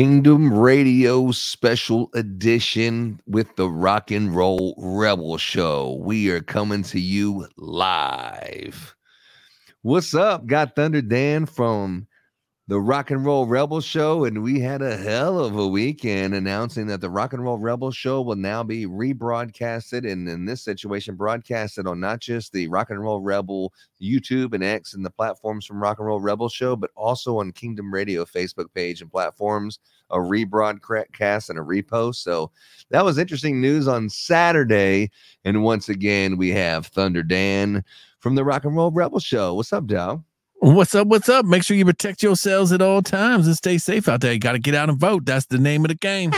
Kingdom Radio special edition with the Rock and Roll Rebel Show. We are coming to you live. What's up? Got Thunder Dan from the Rock and Roll Rebel Show, and we had a hell of a weekend announcing that the Rock and Roll Rebel Show will now be rebroadcasted, and in this situation, broadcasted on not just the Rock and Roll Rebel YouTube and X and the platforms from Rock and Roll Rebel Show, but also on Kingdom Radio Facebook page and platforms, a rebroadcast and a repost. So that was interesting news on Saturday, and once again, we have Thunder Dan from the Rock and Roll Rebel Show. What's up, Dow? What's up? What's up? Make sure you protect yourselves at all times and stay safe out there. You got to get out and vote. That's the name of the game.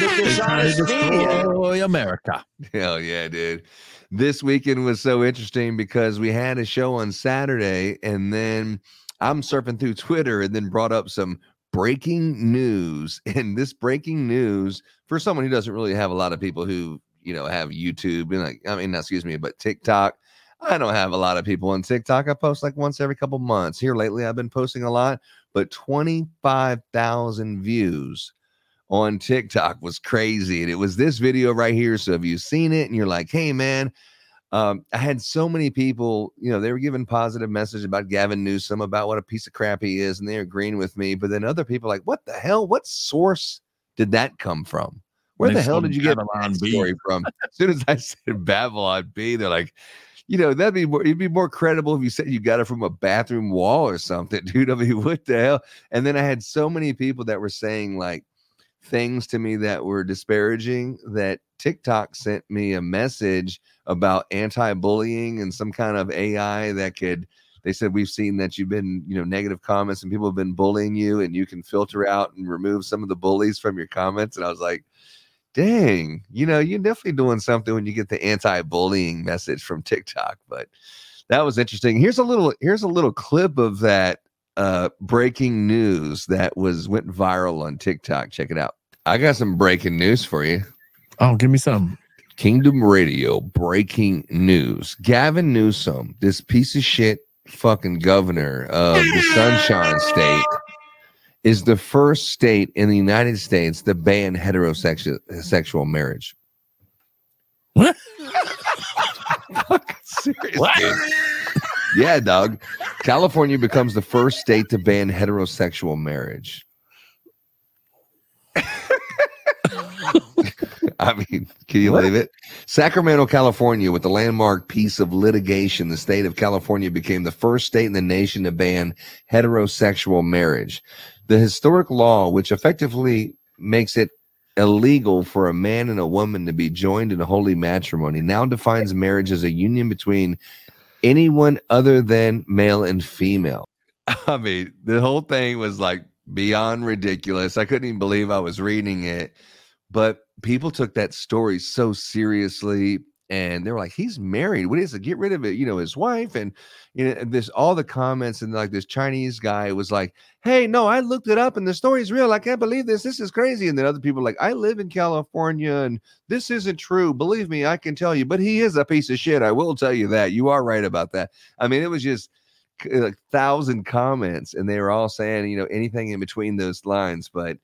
Destroy America. Hell yeah, dude. This weekend was so interesting because we had a show on Saturday and then I'm surfing through Twitter and then brought up some breaking news. And this breaking news, for someone who doesn't really have a lot of people who, you know, have YouTube and like, I mean, excuse me, but TikTok I don't have a lot of people on TikTok. I post like once every couple months. Here lately, I've been posting a lot, but 25,000 views on TikTok was crazy. And it was this video right here. So if you've seen it and you're like, hey, man, um, I had so many people, you know, they were giving positive message about Gavin Newsom, about what a piece of crap he is, and they're agreeing with me. But then other people like, what the hell? What source did that come from? Where the hell did you Babylon get that story from? as soon as I said Babylon Bee, they're like, you know, that'd be more, it'd be more credible if you said you got it from a bathroom wall or something, dude. I mean, what the hell? And then I had so many people that were saying like things to me that were disparaging that TikTok sent me a message about anti-bullying and some kind of AI that could they said we've seen that you've been you know negative comments and people have been bullying you and you can filter out and remove some of the bullies from your comments and I was like dang, you know, you're definitely doing something when you get the anti-bullying message from TikTok. But that was interesting. Here's a little here's a little clip of that uh breaking news that was went viral on TikTok. Check it out. I got some breaking news for you. Oh, give me some. Kingdom Radio breaking news. Gavin Newsom, this piece of shit fucking governor of the Sunshine State is the first state in the United States to ban heterosexual sexual marriage. What? Seriously. What? Yeah, Doug. California becomes the first state to ban heterosexual marriage. I mean, can you believe it? Sacramento, California, with the landmark piece of litigation, the state of California became the first state in the nation to ban heterosexual marriage. The historic law, which effectively makes it illegal for a man and a woman to be joined in a holy matrimony, now defines marriage as a union between anyone other than male and female. I mean, the whole thing was like beyond ridiculous. I couldn't even believe I was reading it. But people took that story so seriously and they were like, he's married. What is it? Get rid of it, you know, his wife. And you know, this all the comments, and like this Chinese guy was like, Hey, no, I looked it up and the story's real. I can't believe this. This is crazy. And then other people like, I live in California and this isn't true. Believe me, I can tell you, but he is a piece of shit. I will tell you that. You are right about that. I mean, it was just like thousand comments, and they were all saying, you know, anything in between those lines. But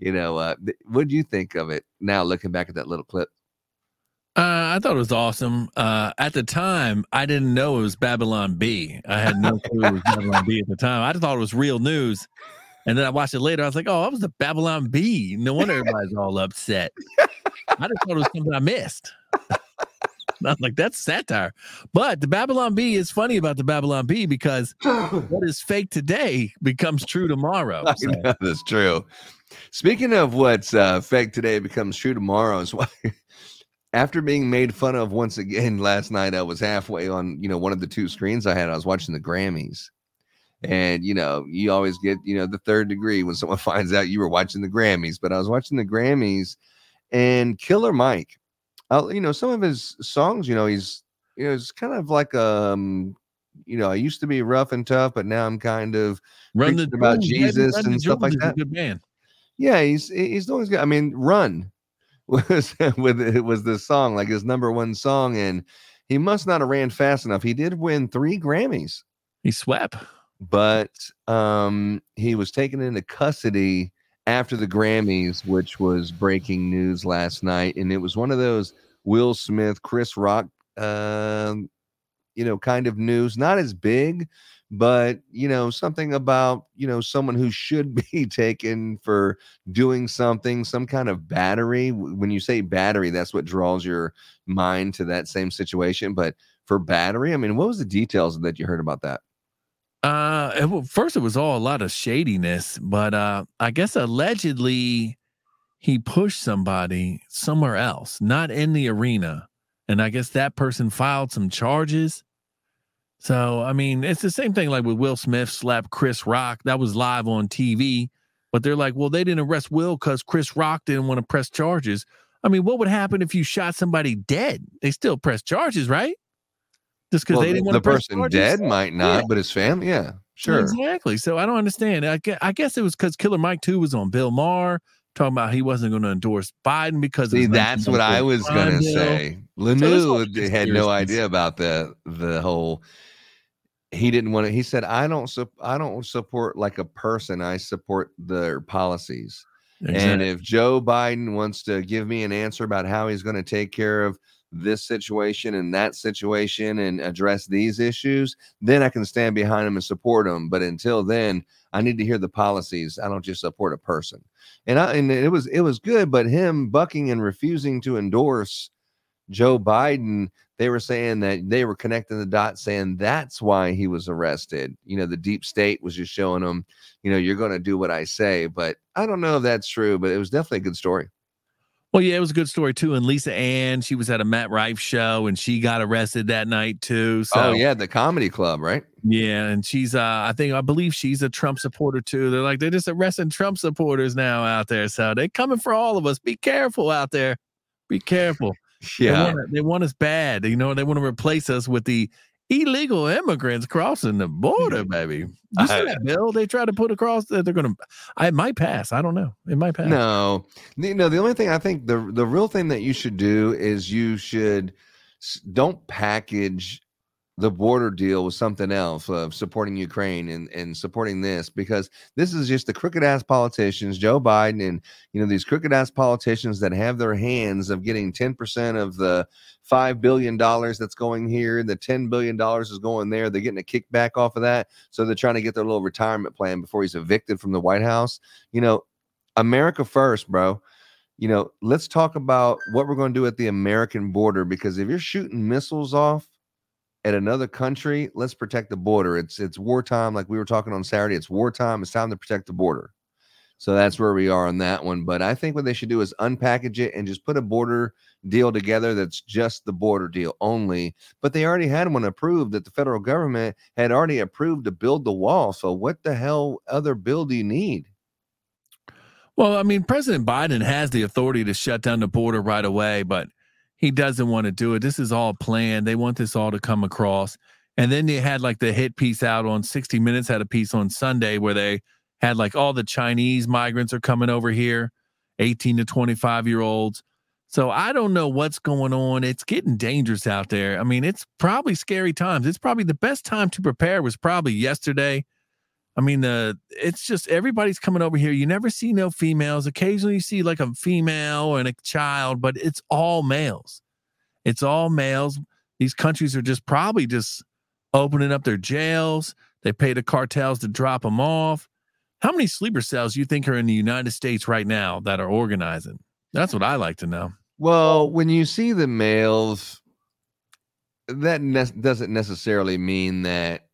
you know, uh, what do you think of it now looking back at that little clip? Uh, I thought it was awesome. Uh, at the time, I didn't know it was Babylon Bee. I had no clue it was Babylon Bee at the time. I just thought it was real news. And then I watched it later. I was like, oh, that was the Babylon Bee. No wonder everybody's all upset. I just thought it was something I missed. I'm like, that's satire. But the Babylon Bee is funny about the Babylon Bee because what is fake today becomes true tomorrow. So. that's true. Speaking of what's uh, fake today becomes true tomorrow is why after being made fun of once again last night, I was halfway on, you know, one of the two screens I had. I was watching the Grammys. And, you know, you always get, you know, the third degree when someone finds out you were watching the Grammys. But I was watching the Grammys and Killer Mike, uh, you know, some of his songs, you know, he's, you know, it's kind of like, um, you know, I used to be rough and tough, but now I'm kind of Run the, about Jesus and stuff like that. Good man. Yeah, he's he's doing good. I mean, Run was with it was this song, like his number one song, and he must not have ran fast enough. He did win three Grammys. He swept, but um, he was taken into custody after the Grammys, which was breaking news last night, and it was one of those Will Smith, Chris Rock, um, you know, kind of news. Not as big, but you know, something about you know someone who should be taken for doing something, some kind of battery. When you say battery, that's what draws your mind to that same situation. But for battery, I mean, what was the details that you heard about that? Uh, it, first it was all a lot of shadiness, but uh, I guess allegedly he pushed somebody somewhere else, not in the arena, and I guess that person filed some charges. So I mean, it's the same thing like with Will Smith slapped Chris Rock. That was live on TV, but they're like, well, they didn't arrest Will because Chris Rock didn't want to press charges. I mean, what would happen if you shot somebody dead? They still press charges, right? Just because well, they didn't want the person charges? dead might not, yeah. but his family, yeah, sure, exactly. So I don't understand. I guess, I guess it was because Killer Mike too was on Bill Maher talking about he wasn't going to endorse Biden because see that's what I oh was going to say. Lemieux so had no idea about the the whole. He didn't want to. He said, "I don't. Su- I don't support like a person. I support their policies." Exactly. And if Joe Biden wants to give me an answer about how he's going to take care of this situation and that situation and address these issues, then I can stand behind him and support him. But until then, I need to hear the policies. I don't just support a person. And I and it was it was good, but him bucking and refusing to endorse Joe Biden, they were saying that they were connecting the dots, saying that's why he was arrested. You know, the deep state was just showing him, you know, you're going to do what I say. But I don't know if that's true, but it was definitely a good story. Well, yeah, it was a good story too. And Lisa Ann, she was at a Matt Rife show and she got arrested that night too. So, oh yeah, the comedy club, right? Yeah, and she's uh I think I believe she's a Trump supporter too. They're like they're just arresting Trump supporters now out there. So they're coming for all of us. Be careful out there. Be careful. Yeah. They want, they want us bad. You know, they want to replace us with the illegal immigrants crossing the border, baby. You see that bill they try to put across that they're going to? I might pass. I don't know. It might pass. No, you no. The only thing I think the the real thing that you should do is you should don't package the border deal was something else of supporting Ukraine and, and supporting this because this is just the crooked ass politicians, Joe Biden and you know these crooked ass politicians that have their hands of getting 10% of the five billion dollars that's going here, the 10 billion dollars is going there. They're getting a kickback off of that. So they're trying to get their little retirement plan before he's evicted from the White House. You know, America first, bro you know, let's talk about what we're going to do at the American border because if you're shooting missiles off at another country, let's protect the border. It's it's wartime, like we were talking on Saturday. It's wartime. It's time to protect the border. So that's where we are on that one. But I think what they should do is unpackage it and just put a border deal together that's just the border deal only. But they already had one approved that the federal government had already approved to build the wall. So what the hell other bill do you need? Well, I mean, President Biden has the authority to shut down the border right away, but he doesn't want to do it. This is all planned. They want this all to come across. And then they had like the hit piece out on 60 Minutes, had a piece on Sunday where they had like all the Chinese migrants are coming over here, 18 to 25 year olds. So I don't know what's going on. It's getting dangerous out there. I mean, it's probably scary times. It's probably the best time to prepare was probably yesterday. I mean, the it's just everybody's coming over here. You never see no females. Occasionally you see like a female and a child, but it's all males. It's all males. These countries are just probably just opening up their jails. They pay the cartels to drop them off. How many sleeper cells you think are in the United States right now that are organizing? That's what I like to know. Well, when you see the males, that ne- doesn't necessarily mean that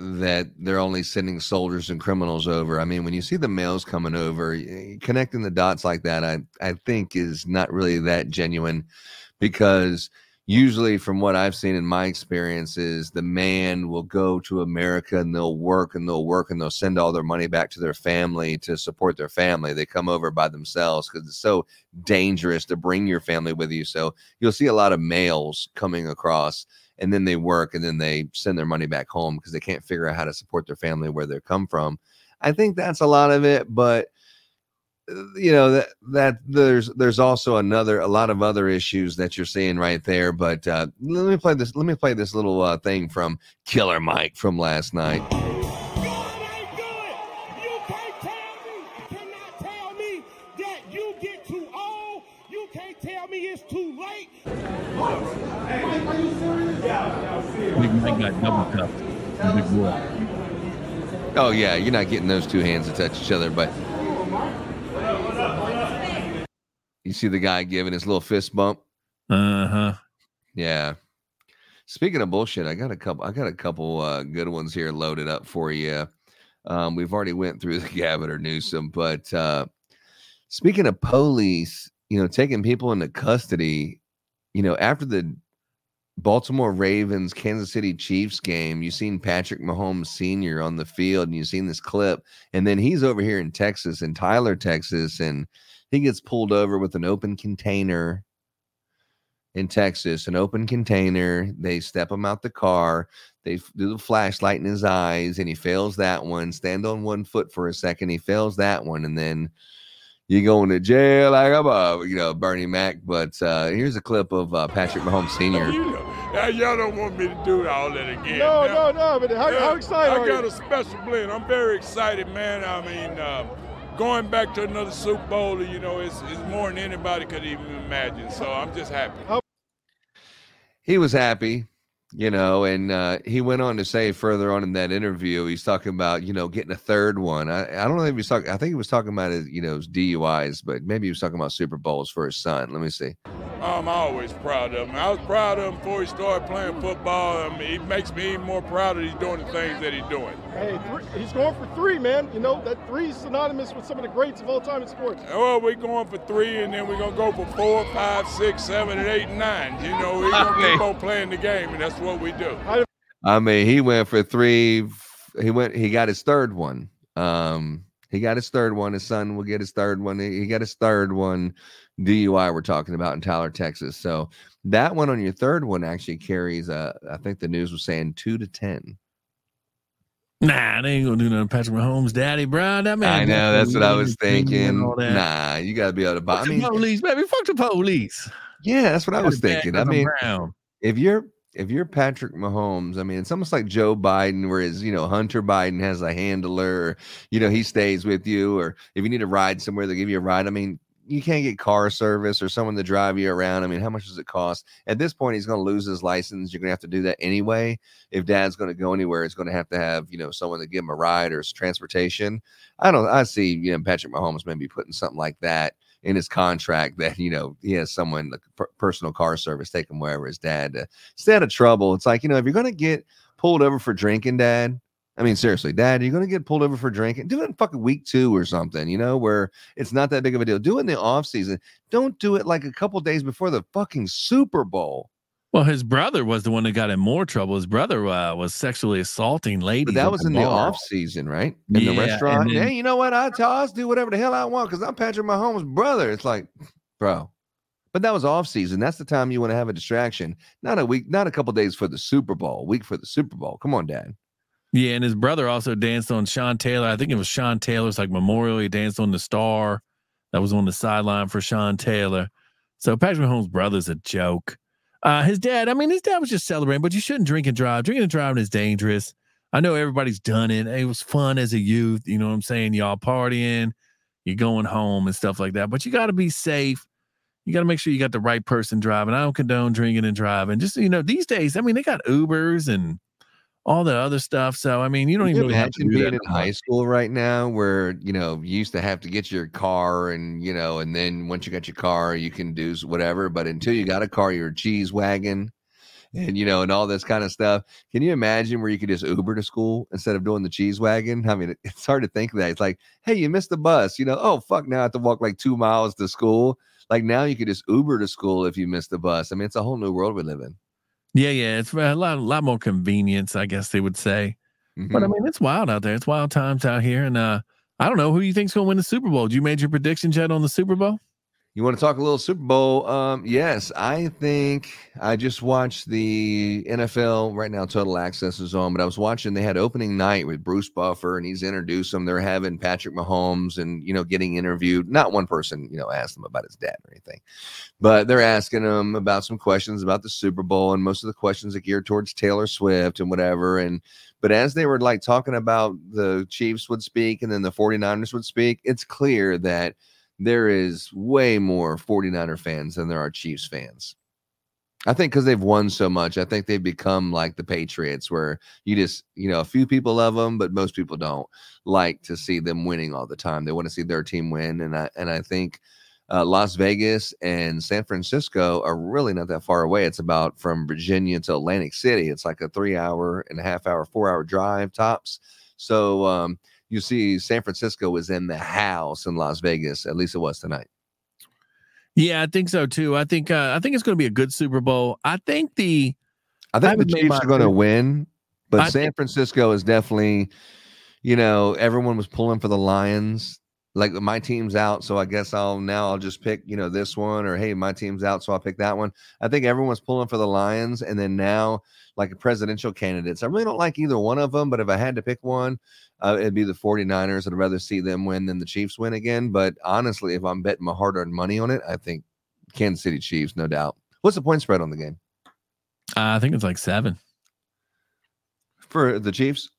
that they're only sending soldiers and criminals over. I mean, when you see the males coming over, connecting the dots like that, I I think is not really that genuine because usually from what I've seen in my experiences, the man will go to America and they'll work and they'll work and they'll send all their money back to their family to support their family. They come over by themselves because it's so dangerous to bring your family with you. So you'll see a lot of males coming across and then they work and then they send their money back home because they can't figure out how to support their family where they come from. I think that's a lot of it, but you know that that there's there's also another a lot of other issues that you're seeing right there but uh, let me play this let me play this little uh, thing from killer mike from last night. Oh yeah, you're not getting those two hands to touch each other, but you see the guy giving his little fist bump. Uh huh. Yeah. Speaking of bullshit, I got a couple. I got a couple uh, good ones here loaded up for you. Um, we've already went through the Gavin or Newsom, but uh, speaking of police, you know, taking people into custody, you know, after the Baltimore Ravens Kansas City Chiefs game, you seen Patrick Mahomes Sr. on the field and you've seen this clip. And then he's over here in Texas, in Tyler, Texas, and he gets pulled over with an open container in Texas, an open container. They step him out the car. They do the flashlight in his eyes, and he fails that one. Stand on one foot for a second. He fails that one, and then you're going to jail like I'm a you know Bernie Mac. But uh, here's a clip of uh, Patrick Mahomes Sr. You know, now, y'all don't want me to do all that again. No, Now, no, no. But how, yeah, how excited I are got you? a special blend. I'm very excited, man. I mean, uh, going back to another Super Bowl, you know, it's, it's more than anybody could even imagine. So I'm just happy. he was happy, you know, and uh, he went on to say further on in that interview, he's talking about, you know, getting a third one. I, I don't know if he's talking, I think he was talking about his, you know, his DUIs, but maybe he was talking about Super Bowls for his son. Let me see. I'm always proud of him. I was proud of him before he started playing football. I mean, he makes me even more proud that he's doing the things that he's doing. Hey, three, he's going for three, man. You know that three is synonymous with some of the greats of all time in sports. Oh, we're going for three, and then we're gonna go for four, five, six, seven, and eight, and nine. You know, we're gonna keep on playing the game, and that's what we do. I mean, he went for three. He went, he got his third one. Um, he got his third one. His son will get his third one. He got his third one. DUI we're talking about in Tyler, Texas. So that one on your third one actually carries uh I think the news was saying two to ten. Nah, they ain't gonna do nothing. Patrick Mahomes, daddy, bro. That man. I know that's what I was thinking. Nah, you gotta be able to buy. Fuck I the police, baby. Fuck the police. yeah, that's what I was Got it back thinking. I mean, Brown. if you're if you're Patrick Mahomes, I mean, it's almost like Joe Biden, whereas you know Hunter Biden has a handler, you know he stays with you, or if you need to ride somewhere, they give you a ride. I mean, you can't get car service or someone to drive you around. I mean, how much does it cost? At this point, he's going to lose his license. You're going to have to do that anyway. If Dad's going to go anywhere, it's going to have to have you know someone to give him a ride or transportation. I don't. I see you know Patrick Mahomes maybe putting something like that in his contract that you know he has someone the per- personal car service take him wherever his dad to stay out of trouble. It's like you know if you're gonna get pulled over for drinking, Dad. I mean seriously, Dad, you're gonna get pulled over for drinking. Do it in fucking week two or something. You know where it's not that big of a deal. Do it in the off season. Don't do it like a couple days before the fucking Super Bowl. Well, his brother was the one that got in more trouble. His brother uh, was sexually assaulting ladies. But that at was in the off season, right? In Yeah, the restaurant. then- hey, you know what? I tell us do whatever the hell I want because I'm Patrick Mahomes' brother. It's like, bro. But that was off season. That's the time you want to have a distraction. Not a week, not a couple days for the Super Bowl. Week for the Super Bowl. Come on, Dad. Yeah, and his brother also danced on Sean Taylor. I think it was Sean Taylor's like memorial. He danced on the star that was on the sideline for Sean Taylor. So Patrick Mahomes' brother's a joke. Uh, his dad, I mean, his dad was just celebrating, but you shouldn't drink and drive. Drinking and driving is dangerous. I know everybody's done it. It was fun as a youth. You know what I'm saying? Y'all partying, you're going home and stuff like that. But you got to be safe. You got to make sure you got the right person driving. I don't condone drinking and driving. Just, you know, these days, I mean, they got Ubers and all the other stuff. So, I mean, you don't even you to imagine do being that in high school right now where you know you used to have to get your car and you know and then once you got your car you can do whatever but until you got a car you're a cheese wagon and you know and all this kind of stuff. Can you imagine where you could just uber to school instead of doing the cheese wagon? I mean it's hard to think of that. It's like hey you missed the bus you know oh fuck now i have to walk like two miles to school. Like now you could just uber to school if you missed the bus. I mean it's a whole new world we live in Yeah, yeah, it's a lot, a lot more convenience, I guess they would say. But I Mhm. mean, it's wild out there. It's wild times out here, and uh, I don't know who you think's going to win the Super Bowl. Did you made your predictions yet on the Super Bowl? You want to talk a little Super Bowl? Um, yes, I think I just watched the NFL right now. Total Access is on, but I was watching. They had opening night with Bruce Buffer, and he's introduced them. They're having Patrick Mahomes, and you know, getting interviewed. Not one person, you know, asked him about his dad or anything, but they're asking him about some questions about the Super Bowl, and most of the questions are geared towards Taylor Swift and whatever. And but as they were like talking about the Chiefs would speak, and then the 49ers would speak, it's clear that there is way more 49er fans than there are Chiefs fans. I think because they've won so much, I think they've become like the Patriots, where you just, you know, a few people love them, but most people don't like to see them winning all the time. They want to see their team win, and I and I think uh, Las Vegas and San Francisco are really not that far away. It's about from Virginia to Atlantic City. It's like a three hour and a half hour, four hour drive tops. So um, you see, San Francisco is in the house in Las Vegas. At least it was tonight. Yeah, I think so too. I think uh, I think it's going to be a good Super Bowl. I think the I think I the Chiefs are going to win, but I San think, Francisco is definitely, you know, everyone was pulling for the Lions. Like my team's out, so I guess I'll now I'll just pick, you know, this one or hey, my team's out, so I'll pick that one. I think everyone's pulling for the Lions, and then now like a presidential candidates. I really don't like either one of them, but if I had to pick one, uh, it'd be the 49ers. I'd rather see them win than the Chiefs win again. But honestly, if I'm betting my hard earned money on it, I think Kansas City Chiefs, no doubt. What's the point spread on the game? Uh, I think it's like seven. For the Chiefs?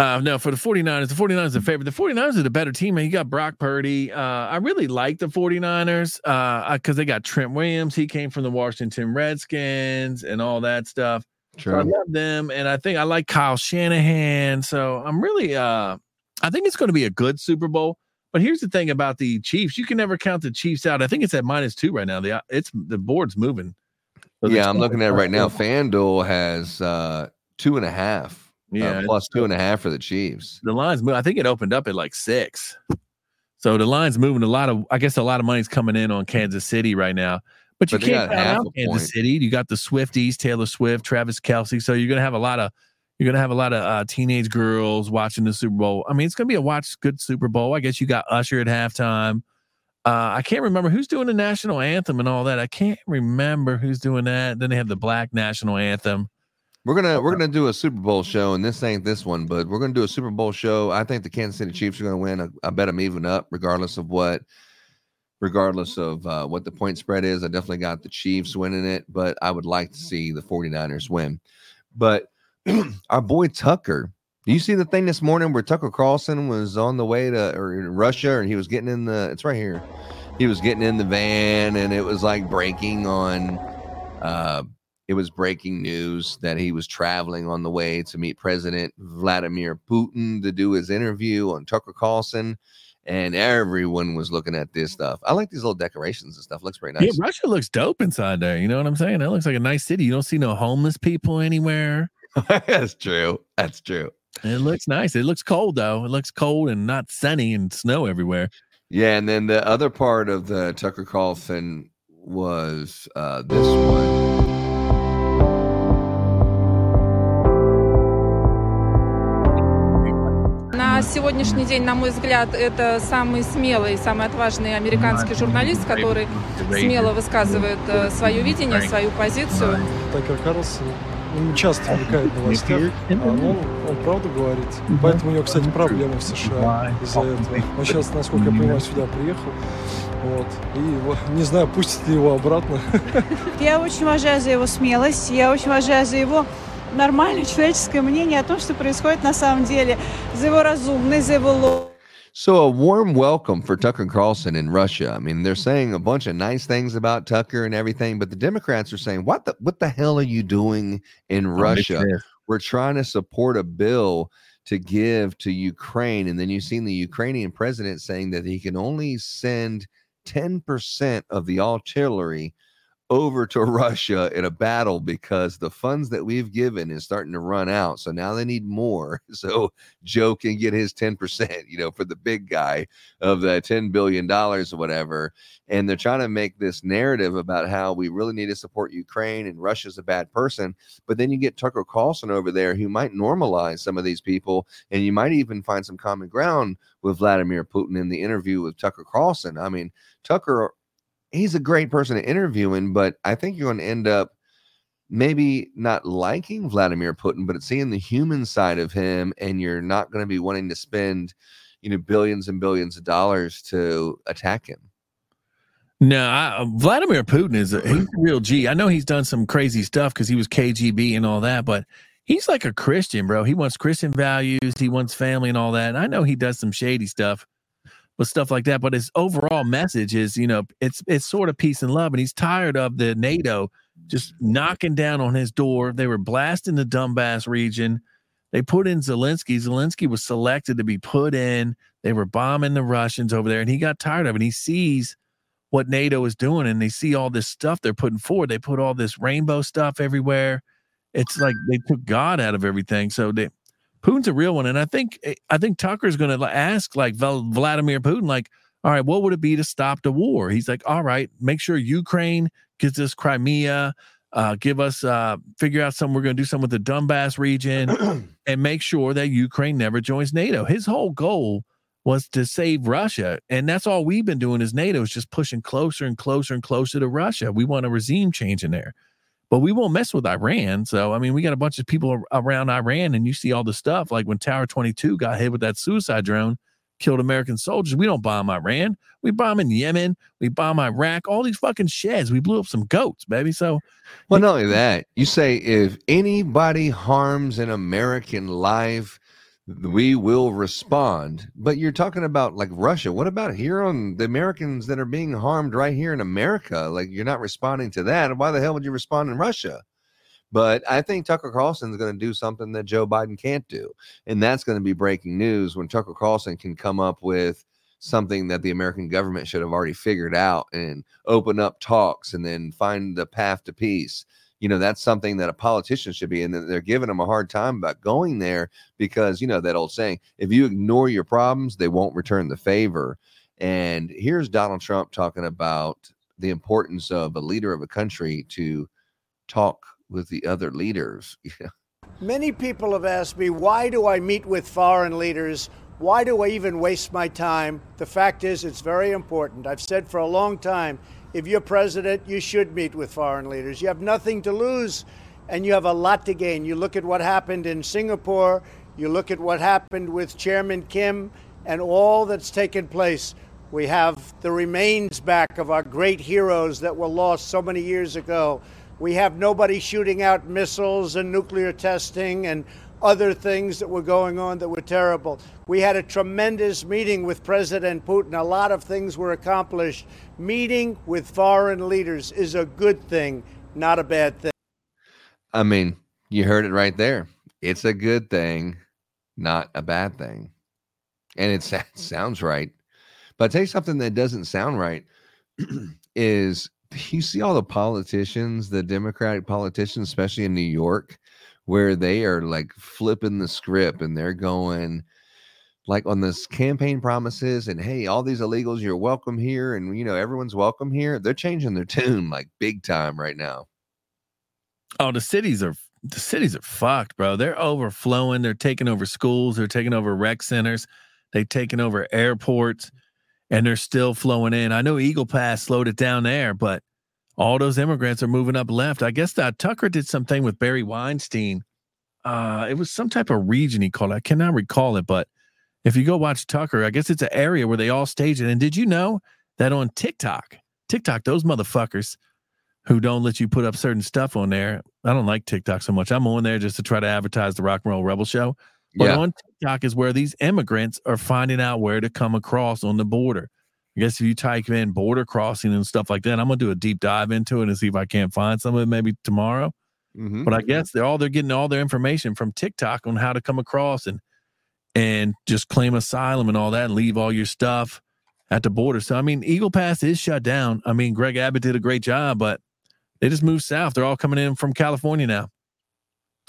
Uh, no, for the 49ers, the 49ers are favorite. The 49ers are the better team, man. You got Brock Purdy. Uh, I really like the 49ers because uh, they got Trent Williams. He came from the Washington Redskins and all that stuff. Sure. So I love them, and I think I like Kyle Shanahan. So I'm really, uh, I think it's going to be a good Super Bowl. But here's the thing about the Chiefs: you can never count the Chiefs out. I think it's at minus two right now. The it's the board's moving. So yeah, I'm looking at it right now. FanDuel has uh, two and a half. Yeah, uh, plus two and a half for the Chiefs. The lines move. I think it opened up at like six. So the line's moving. A lot of, I guess, a lot of money's coming in on Kansas City right now. But you but can't count out Kansas point. City. You got the Swifties, Taylor Swift, Travis Kelce. So you're gonna have a lot of you're gonna have a lot of uh, teenage girls watching the Super Bowl. I mean, it's gonna be a watch good Super Bowl. I guess you got Usher at halftime. Uh, I can't remember who's doing the national anthem and all that. I can't remember who's doing that. Then they have the black national anthem. We're gonna we're gonna do a Super Bowl show, and this ain't this one, but we're gonna do a Super Bowl show. I think the Kansas City Chiefs are gonna win. I, I bet them even up, regardless of what regardless of uh, what the point spread is. I definitely got the Chiefs winning it, but I would like to see the 49ers win. But our boy Tucker, do you see the thing this morning where Tucker Carlson was on the way to or in Russia and he was getting in the it's right here. He was getting in the van and it was like breaking on uh it was breaking news that he was traveling on the way to meet President Vladimir Putin to do his interview on Tucker Carlson and everyone was looking at this stuff. I like these little decorations and stuff. Looks pretty nice. Yeah, Russia looks dope inside there. You know what I'm saying? That looks like a nice city. You don't see no homeless people anywhere. That's true. That's true. It looks nice. It looks cold though. It looks cold and not sunny and snow everywhere. Yeah, and then the other part of the Tucker Carlson was uh, this one. Сегодняшний день, на мой взгляд, это самый смелый, самый отважный американский журналист, который смело высказывает э, свое видение, свою позицию. Такер Карлсон он часто мелькает в новостях, а он, он правду говорит. Поэтому у него, кстати, проблемы в США из-за этого. Он сейчас, насколько я понимаю, сюда приехал. Вот. И не знаю, пустят ли его обратно. Я очень уважаю за его смелость, я очень уважаю за его нормальное человеческое мнение о том, что происходит на самом деле, за его разумность, за его So a warm welcome for Tucker Carlson in Russia. I mean, they're saying a bunch of nice things about Tucker and everything, but the Democrats are saying, "What the what the hell are you doing in oh, Russia? We're trying to support a bill to give to Ukraine." And then you've seen the Ukrainian president saying that he can only send 10% of the artillery over to Russia in a battle because the funds that we've given is starting to run out. So now they need more. So Joe can get his 10%, you know, for the big guy of the $10 billion or whatever. And they're trying to make this narrative about how we really need to support Ukraine and Russia's a bad person. But then you get Tucker Carlson over there who might normalize some of these people. And you might even find some common ground with Vladimir Putin in the interview with Tucker Carlson. I mean, Tucker he's a great person to interview interviewing, but I think you're going to end up maybe not liking Vladimir Putin, but seeing the human side of him, and you're not going to be wanting to spend, you know, billions and billions of dollars to attack him. No, I, uh, Vladimir Putin is a, he's a real G. I know he's done some crazy stuff because he was KGB and all that, but he's like a Christian, bro. He wants Christian values, he wants family and all that. And I know he does some shady stuff with stuff like that. But his overall message is, you know, it's it's sort of peace and love, and he's tired of the NATO just knocking down on his door. They were blasting the Donbass region. They put in Zelensky. Zelensky was selected to be put in. They were bombing the Russians over there, and he got tired of it. He sees what NATO is doing, and they see all this stuff they're putting forward. They put all this rainbow stuff everywhere. It's like they took God out of everything. So they, Putin's a real one, and I think eh, I think Tucker's going to ask like Vladimir Putin, like, all right, what would it be to stop the war? He's like, all right, make sure Ukraine gets us Crimea, uh, give us uh, figure out something. We're going to do something with the Donbass region, and make sure that Ukraine never joins NATO. His whole goal was to save Russia, and that's all we've been doing. Is NATO is just pushing closer and closer and closer to Russia. We want a regime change in there but we won't mess with Iran. So, I mean, we got a bunch of people around Iran, and you see all the stuff like when Tower 22 got hit with that suicide drone, killed American soldiers. We don't bomb Iran. We bomb in Yemen. We bomb Iraq. All these fucking sheds. We blew up some goats, baby. So, well, not only that, you say if anybody harms an American life, we will respond. But you're talking about like Russia. What about here on the Americans that are being harmed right here in America? Like you're not responding to that. Why the hell would you respond in Russia? But I think Tucker Carlson is going to do something that Joe Biden can't do. And that's going to be breaking news when Tucker Carlson can come up with something that the American government should have already figured out and open up talks and then find the path to peace you know that's something that a politician should be and they're giving them a hard time about going there because you know that old saying if you ignore your problems they won't return the favor. And here's donald trump talking about the importance of a leader of a country to talk with the other leaders. Many people have asked me why do i meet with foreign leaders why do i even waste my time the fact is it's very important i've said for a long time if you're president, you should meet with foreign leaders. You have nothing to lose and you have a lot to gain. You look at what happened in Singapore, you look at what happened with Chairman Kim and all that's taken place. We have the remains back of our great heroes that were lost so many years ago. We have nobody shooting out missiles and nuclear testing and other things that were going on that were terrible. We had a tremendous meeting with President Putin. A lot of things were accomplished. Meeting with foreign leaders is a good thing, not a bad thing. I mean, you heard it right there. It's a good thing, not a bad thing. And it sounds right. But I'll tell you something that doesn't sound right is you see all the politicians, the Democratic politicians, especially in New York, where they are like flipping the script and they're going like on this campaign promises and hey all these illegals you're welcome here and you know everyone's welcome here they're changing their tune like big time right now. Oh the cities are the cities are fucked bro. They're overflowing they're taking over schools they're taking over rec centers they've taken over airports and they're still flowing in. I know eagle pass slowed it down there but all those immigrants are moving up left. I guess that Tucker did something with Barry Weinstein. Uh, it was some type of region he called. It. I cannot recall it, but if you go watch Tucker, I guess it's an area where they all stage it. And did you know that on TikTok, TikTok, those motherfuckers who don't let you put up certain stuff on there. I don't like TikTok so much. I'm on there just to try to advertise the Rock and Roll Rebel Show. But yeah. on TikTok is where these immigrants are finding out where to come across on the border. I guess if you type in border crossing and stuff like that, I'm gonna do a deep dive into it and see if I can't find some of it maybe tomorrow. Mm-hmm. But I guess they're all they're getting all their information from TikTok on how to come across and and just claim asylum and all that and leave all your stuff at the border. So I mean, Eagle Pass is shut down. I mean, Greg Abbott did a great job, but they just moved south. They're all coming in from California now.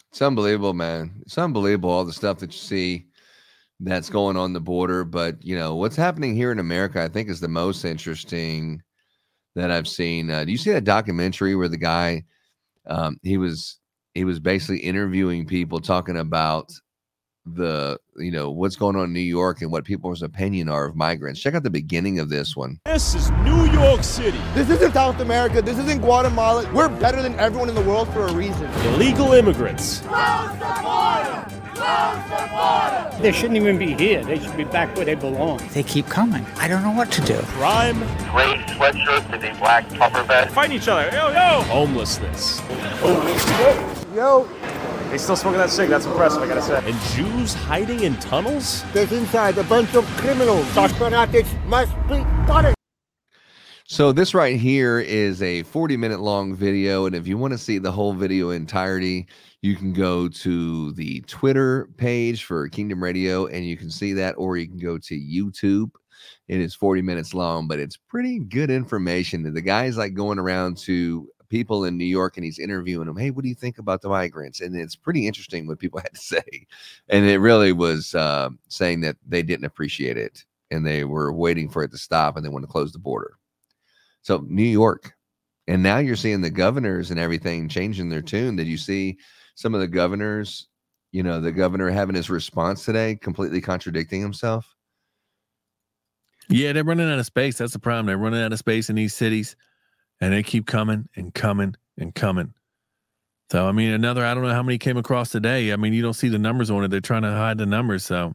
It's unbelievable, man. It's unbelievable all the stuff that you see that's going on the border. But you know what's happening here in America, I think, is the most interesting that I've seen. Uh, do you see that documentary where the guy um, he was he was basically interviewing people talking about the you know what's going on in New York and what people's opinion are of migrants. Check out the beginning of this one. This is New York City. This isn't South America. This isn't Guatemala. We're better than everyone in the world for a reason. Illegal immigrants. They shouldn't even be here. They should be back where they belong. They keep coming. I don't know what to do. Crime. Gray sweatshirts and a black puffer vest. Fighting each other. Yo, yo. Homelessness. Yo. They still smoking that cig. That's impressive, I gotta say. And Jews hiding in tunnels? There's inside a bunch of criminals. Such fanatics must be punished. So this right here is a 40 minute long video. And if you want to see the whole video entirety, you can go to the Twitter page for Kingdom Radio and you can see that, or you can go to YouTube. It is 40 minutes long, but it's pretty good information. The guy's like going around to people in New York and he's interviewing them. Hey, what do you think about the migrants? And it's pretty interesting what people had to say. And it really was uh, saying that they didn't appreciate it and they were waiting for it to stop and they want to close the border. So, New York. And now you're seeing the governors and everything changing their tune. Did you see some of the governors, you know, the governor having his response today completely contradicting himself? Yeah, they're running out of space. That's the problem. They're running out of space in these cities and they keep coming and coming and coming. So I mean, another I don't know how many came across today. I mean, you don't see the numbers on it. They're trying to hide the numbers. So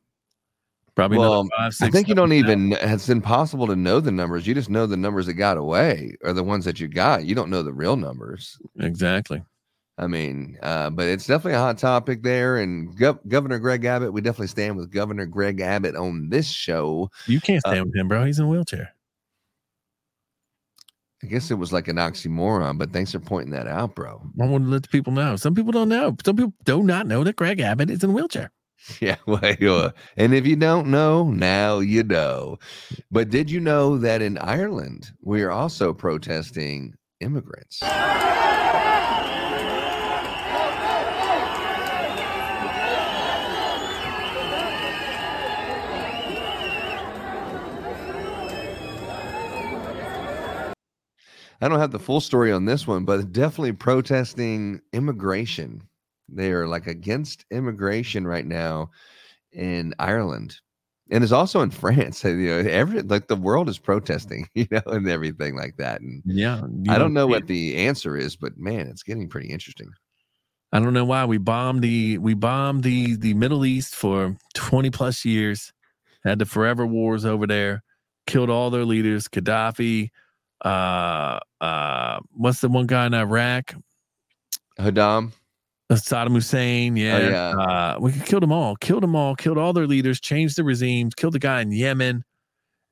probably well, five, six, I think you don't seven, even. It's impossible to know the numbers. You just know the numbers that got away are the ones that you got. You don't know the real numbers. Exactly. I mean, uh, but it's definitely a hot topic there. And Gov- Governor Greg Abbott, we definitely stand with Governor Greg Abbott on this show. You can't stand Uh, with him, bro. He's in a wheelchair. I guess it was like an oxymoron, but thanks for pointing that out, bro. I want to let the people know. Some people don't know. Some people do not know that Greg Abbott is in a wheelchair. Yeah, well, and if you don't know, now you know. But did you know that in Ireland we are also protesting immigrants? I don't have the full story on this one, but definitely protesting immigration. They are like against immigration right now in Ireland. And it's also in France. You know, every like the world is protesting, you know, and everything like that. And Yeah. I don't know what the answer is, but man, it's getting pretty interesting. I don't know why we bombed the we bombed the the Middle East for 20 plus years. Had the forever wars over there, killed all their leaders, Gaddafi, uh uh what's the one guy in Iraq? Haddam. Uh, Saddam Hussein, yeah. yeah. Uh, we killed them all, killed them all, killed all their leaders, changed the regimes, killed the guy in Yemen,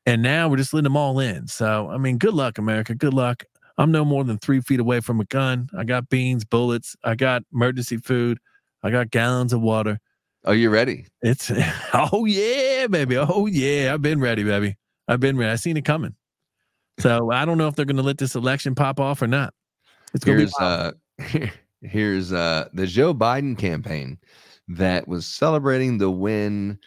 and now we're just letting them all in. So, I mean, good luck, America. Good luck. I'm no more than three feet away from a gun. I got beans, bullets. I got emergency food. I got gallons of water. Are you ready? It's oh yeah, baby. Oh yeah, I've been ready, baby. I've been ready. I seen it coming. So I don't know if they're going to let this election pop off or not. It's going to be Here's uh here's uh the Joe Biden campaign that was celebrating the win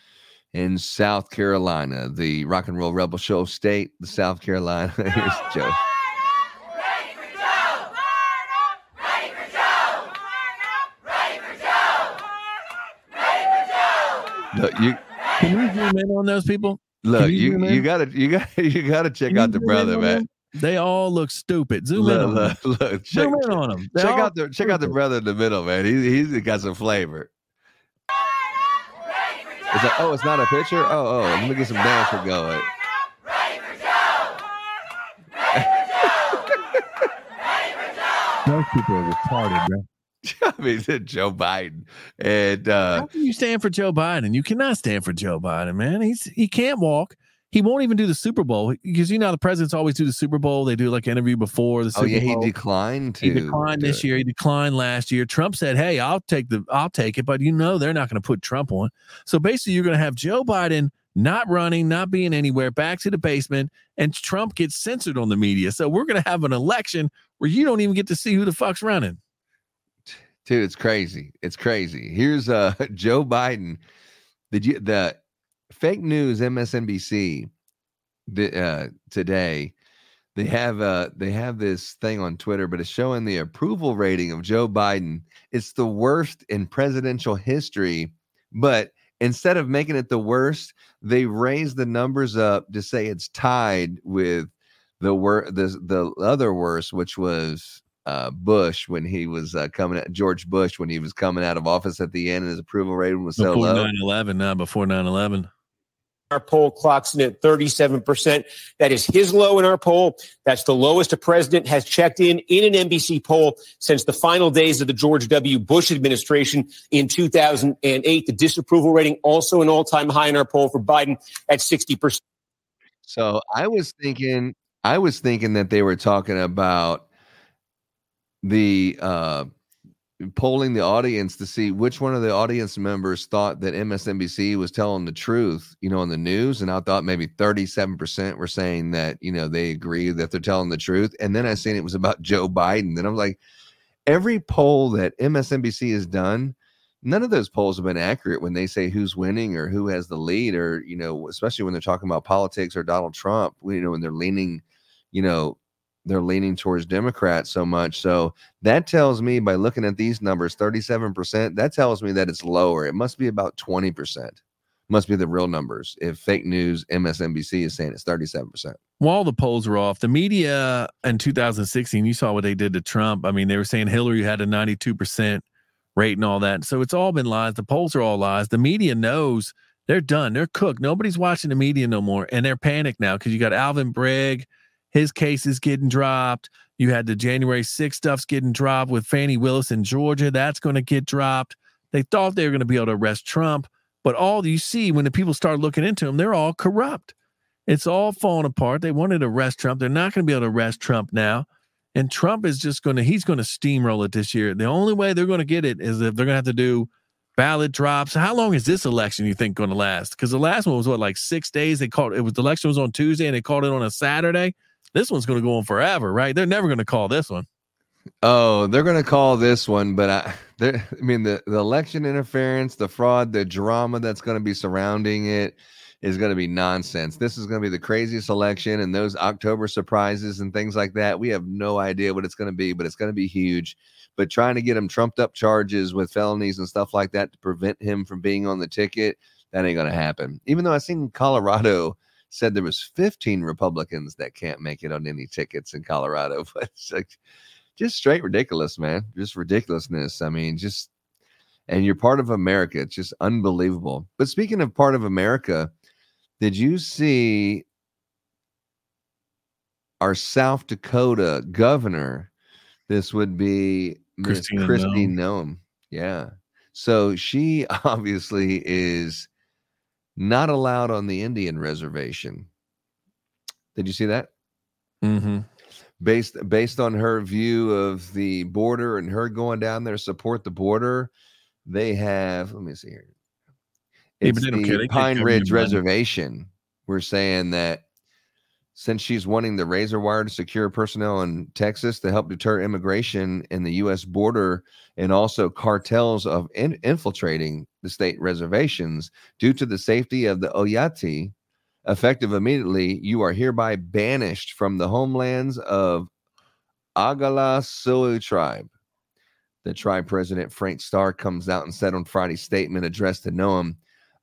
in South Carolina, the rock and roll rebel show state, the South Carolina. Here's Joe. Look, you Can you zoom in on those people? Look, you you in? you gotta you got you gotta check Can out the brother, man. They all look stupid. Zoom in Look, on them. look, look, check, Zoom in on them. They check out the check out the brother in the middle, man. He he's got some flavor. It's like, oh, it's not a picture. Oh, oh, let me get some dancer going. Those people are retarded, bro. I mean, Joe Biden, and uh, How can you stand for Joe Biden? You cannot stand for Joe Biden, man. He's he can't walk. He won't even do the Super Bowl because you know the presidents always do the Super Bowl. They do like an interview before the oh Super yeah, he Bowl. declined to. He declined this it. year. He declined last year. Trump said, "Hey, I'll take the, I'll take it," but you know they're not going to put Trump on. So basically, you're going to have Joe Biden not running, not being anywhere, back to the basement, and Trump gets censored on the media. So we're going to have an election where you don't even get to see who the fuck's running. Dude, it's crazy. It's crazy. Here's uh Joe Biden. You the fake news MSNBC the uh today they have uh they have this thing on Twitter, but it's showing the approval rating of Joe Biden. It's the worst in presidential history, but instead of making it the worst, they raised the numbers up to say it's tied with the wor- the the other worst, which was uh, Bush when he was uh, coming at George Bush when he was coming out of office at the end, and his approval rating was so Before low. 9 11, not before 9 11. Our poll clocks in at 37%. That is his low in our poll. That's the lowest a president has checked in in an NBC poll since the final days of the George W. Bush administration in 2008. The disapproval rating also an all time high in our poll for Biden at 60%. So I was thinking, I was thinking that they were talking about the uh polling the audience to see which one of the audience members thought that MSNBC was telling the truth, you know, in the news. And I thought maybe 37% were saying that, you know, they agree that they're telling the truth. And then I seen it was about Joe Biden. And I'm like, every poll that MSNBC has done, none of those polls have been accurate when they say who's winning or who has the lead, or, you know, especially when they're talking about politics or Donald Trump, you know, when they're leaning, you know, they're leaning towards Democrats so much. So that tells me by looking at these numbers, 37%, that tells me that it's lower. It must be about 20%. Must be the real numbers. If fake news MSNBC is saying it's 37%. While the polls were off, the media in 2016, you saw what they did to Trump. I mean, they were saying Hillary had a 92% rate and all that. So it's all been lies. The polls are all lies. The media knows they're done. They're cooked. Nobody's watching the media no more. And they're panicked now because you got Alvin Bragg his case is getting dropped. You had the January 6th stuff's getting dropped with Fani Willis in Georgia. That's going to get dropped. They thought they were going to be able to arrest Trump, but all you see when the people start looking into them, they're all corrupt. It's all falling apart. They wanted to arrest Trump. They're not going to be able to arrest Trump now. And Trump is just going to, he's going to steamroll it this year. The only way they're going to get it is if they're going to have to do ballot drops. How long is this election you think going to last? Because the last one was what, like six days? They called it was the election was on Tuesday and they called it on a Saturday. This one's going to go on forever, right? They're never going to call this one. Oh, they're going to call this one, but I, I mean, the, the election interference, the fraud, the drama that's going to be surrounding it is going to be nonsense. This is going to be the craziest election, and those October surprises and things like that. We have no idea what it's going to be, but it's going to be huge. But trying to get him trumped up charges with felonies and stuff like that to prevent him from being on the ticket, that ain't going to happen. Even though I seen Colorado said there was 15 Republicans that can't make it on any tickets in Colorado. But it's like just straight ridiculous, man. Just ridiculousness. I mean, just and you're part of America. It's just unbelievable. But speaking of part of America, did you see our South Dakota governor? This would be Miss Kristi Noem. Yeah. So she obviously is not allowed on the Indian reservation. Did you see that? Mm-hmm. Based based on her view of the border and her going down there support the border, they have. Let me see here. It's yeah, the Pine Ridge Reservation. We're saying that since she's wanting the razor wire to secure personnel in Texas to help deter immigration in the U.S. border and also cartels of in- infiltrating the state reservations due to the safety of the Oyate, effective immediately, you are hereby banished from the homelands of Oglala Sioux tribe. The tribe president Frank Starr comes out and said on Friday's statement addressed to Noem,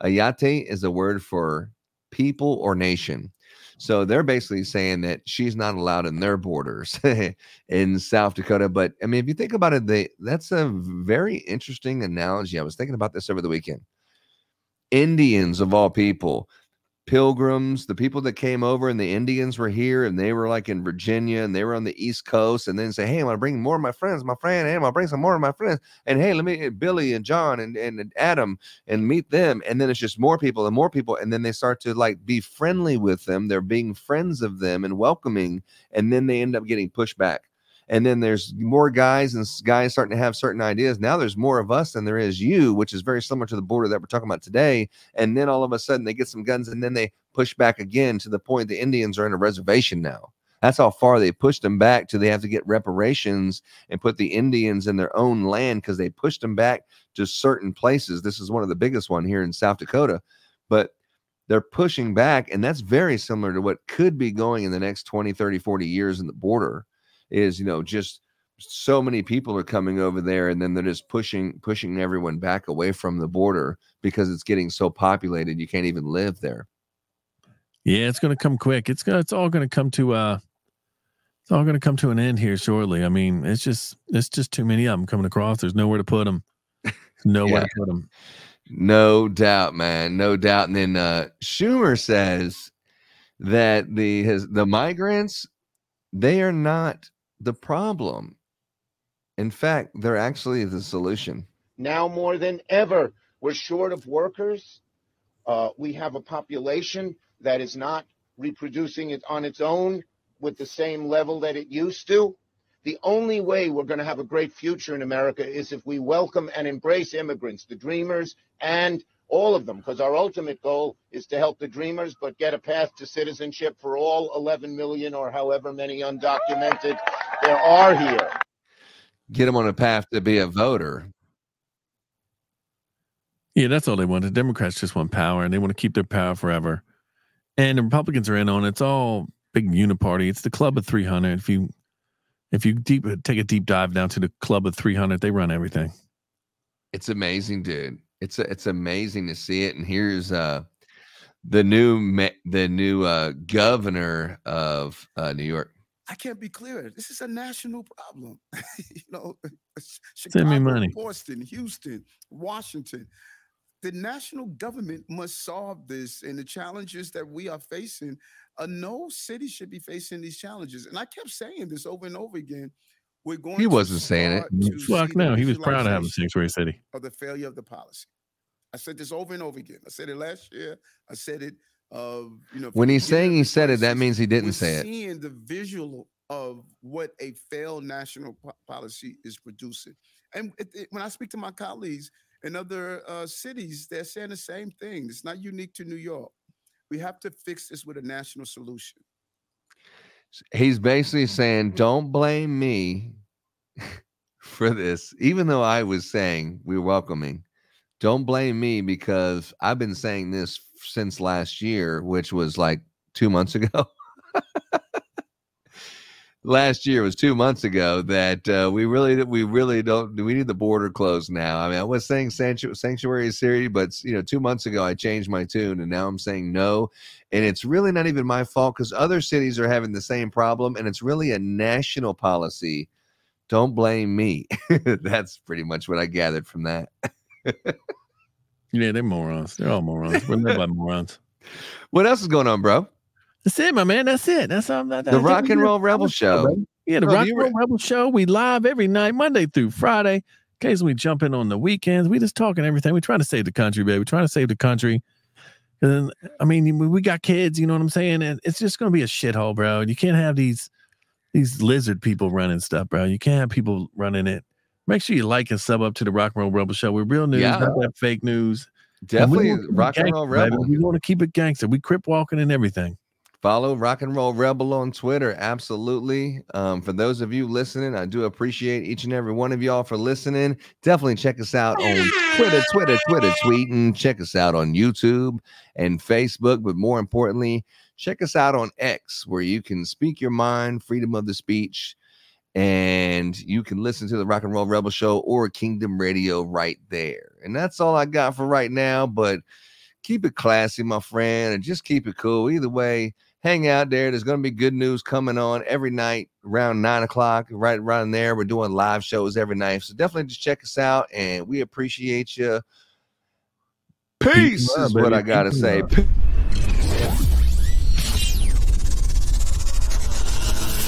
Oyate is a word for people or nation. So they're basically saying that she's not allowed in their borders in South Dakota. But I mean, if you think about it, they that's a very interesting analogy. I was thinking about this over the weekend. Indians of all people, pilgrims, the people that came over and the Indians were here and they were like in Virginia and they were on the East Coast and then say, Hey, I'm gonna bring more of my friends, my friend, hey, I'm gonna bring some more of my friends. And hey, let me eh, Billy and John and, and Adam and meet them. And then it's just more people and more people. And then they start to like be friendly with them. They're being friends of them and welcoming. And then they end up getting pushed back and then there's more guys and guys starting to have certain ideas. Now there's more of us than there is you, which is very similar to the border that we're talking about today. And then all of a sudden they get some guns and then they push back again to the point the Indians are in a reservation now. That's how far they pushed them back to they have to get reparations and put the Indians in their own land because they pushed them back to certain places. This is one of the biggest one here in South Dakota. But they're pushing back and that's very similar to what could be going in the next 20 30 40 years in the border is you know just so many people are coming over there and then they're just pushing pushing everyone back away from the border because it's getting so populated you can't even live there. Yeah it's going to come quick. It's going it's all going to come to uh it's all going to come to an end here shortly. I mean it's just it's just too many of them coming across. There's nowhere to put them nowhere yeah. to put them no doubt man. No doubt. And then uh schumer says that the his the migrants they are not the problem. In fact, they're actually the solution. Now more than ever, we're short of workers. Uh, we have a population that is not reproducing it on its own with the same level that it used to. The only way we're going to have a great future in America is if we welcome and embrace immigrants, the dreamers, and all of them, because our ultimate goal is to help the dreamers, but get a path to citizenship for all 11 million or however many undocumented there are here. Get them on a path to be a voter. Yeah, that's all they want. The Democrats just want power and they want to keep their power forever. And the Republicans are in on it. It's all big uniparty. It's the club of 300. If you if you deep take a deep dive down to the club of 300, they run everything. It's amazing, dude. It's it's amazing to see it. And here's uh the new the new uh governor of uh New York. I can't be clearer. This is a national problem. you know, Chicago, Send me money. Boston, Houston, Washington the national government must solve this and the challenges that we are facing. Uh, no city should be facing these challenges. And I kept saying this over and over again. We're going. He wasn't saying it. Fuck no, he was proud to have a sanctuary city. Of the failure of the policy. I said this over and over again. I said it last year. I said it. Uh, you know, when he's saying he said it, that means he didn't say it. Seeing the visual of what a failed national po- policy is producing, and it, it, when I speak to my colleagues, in other uh, cities, they're saying the same thing. It's not unique to New York. We have to fix this with a national solution. He's basically saying, don't blame me for this, even though I was saying we're welcoming. Don't blame me because I've been saying this since last year, which was like two months ago. Last year was two months ago that uh, we really we really don't we need the border closed now. I mean, I was saying sanctuary, sanctuary city, but you know, two months ago I changed my tune and now I'm saying no, and it's really not even my fault because other cities are having the same problem, and it's really a national policy. Don't blame me. That's pretty much what I gathered from that. yeah, they're morons. They're all morons. We're by morons. What else is going on, bro? That's it, my man. That's it. That's all. That, the Rock and Roll Rebel Show. show yeah, the Rock and Roll Rebel Show. We live every night, Monday through Friday. Occasionally, we jump in on the weekends. We just talking everything. We trying to save the country, baby. We trying to save the country. And I mean, we got kids. You know what I'm saying? And it's just going to be a shithole, bro. You can't have these these lizard people running stuff, bro. You can't have people running it. Make sure you like and sub up to the Rock and Roll Rebel Show. We're real news, yeah. not that fake news. Definitely Rock and Roll Rebel. Baby. We want to keep it gangster. We crip walking and everything. Follow Rock and Roll Rebel on Twitter. Absolutely. Um, for those of you listening, I do appreciate each and every one of y'all for listening. Definitely check us out on Twitter, Twitter, Twitter, tweeting. Check us out on YouTube and Facebook. But more importantly, check us out on X, where you can speak your mind, freedom of the speech, and you can listen to the Rock and Roll Rebel Show or Kingdom Radio right there. And that's all I got for right now. But keep it classy, my friend, and just keep it cool. Either way, hang out there. There's going to be good news coming on every night around nine o'clock, right around there. We're doing live shows every night. So definitely just check us out and we appreciate you. Peace, Peace is what I got to say. Peace.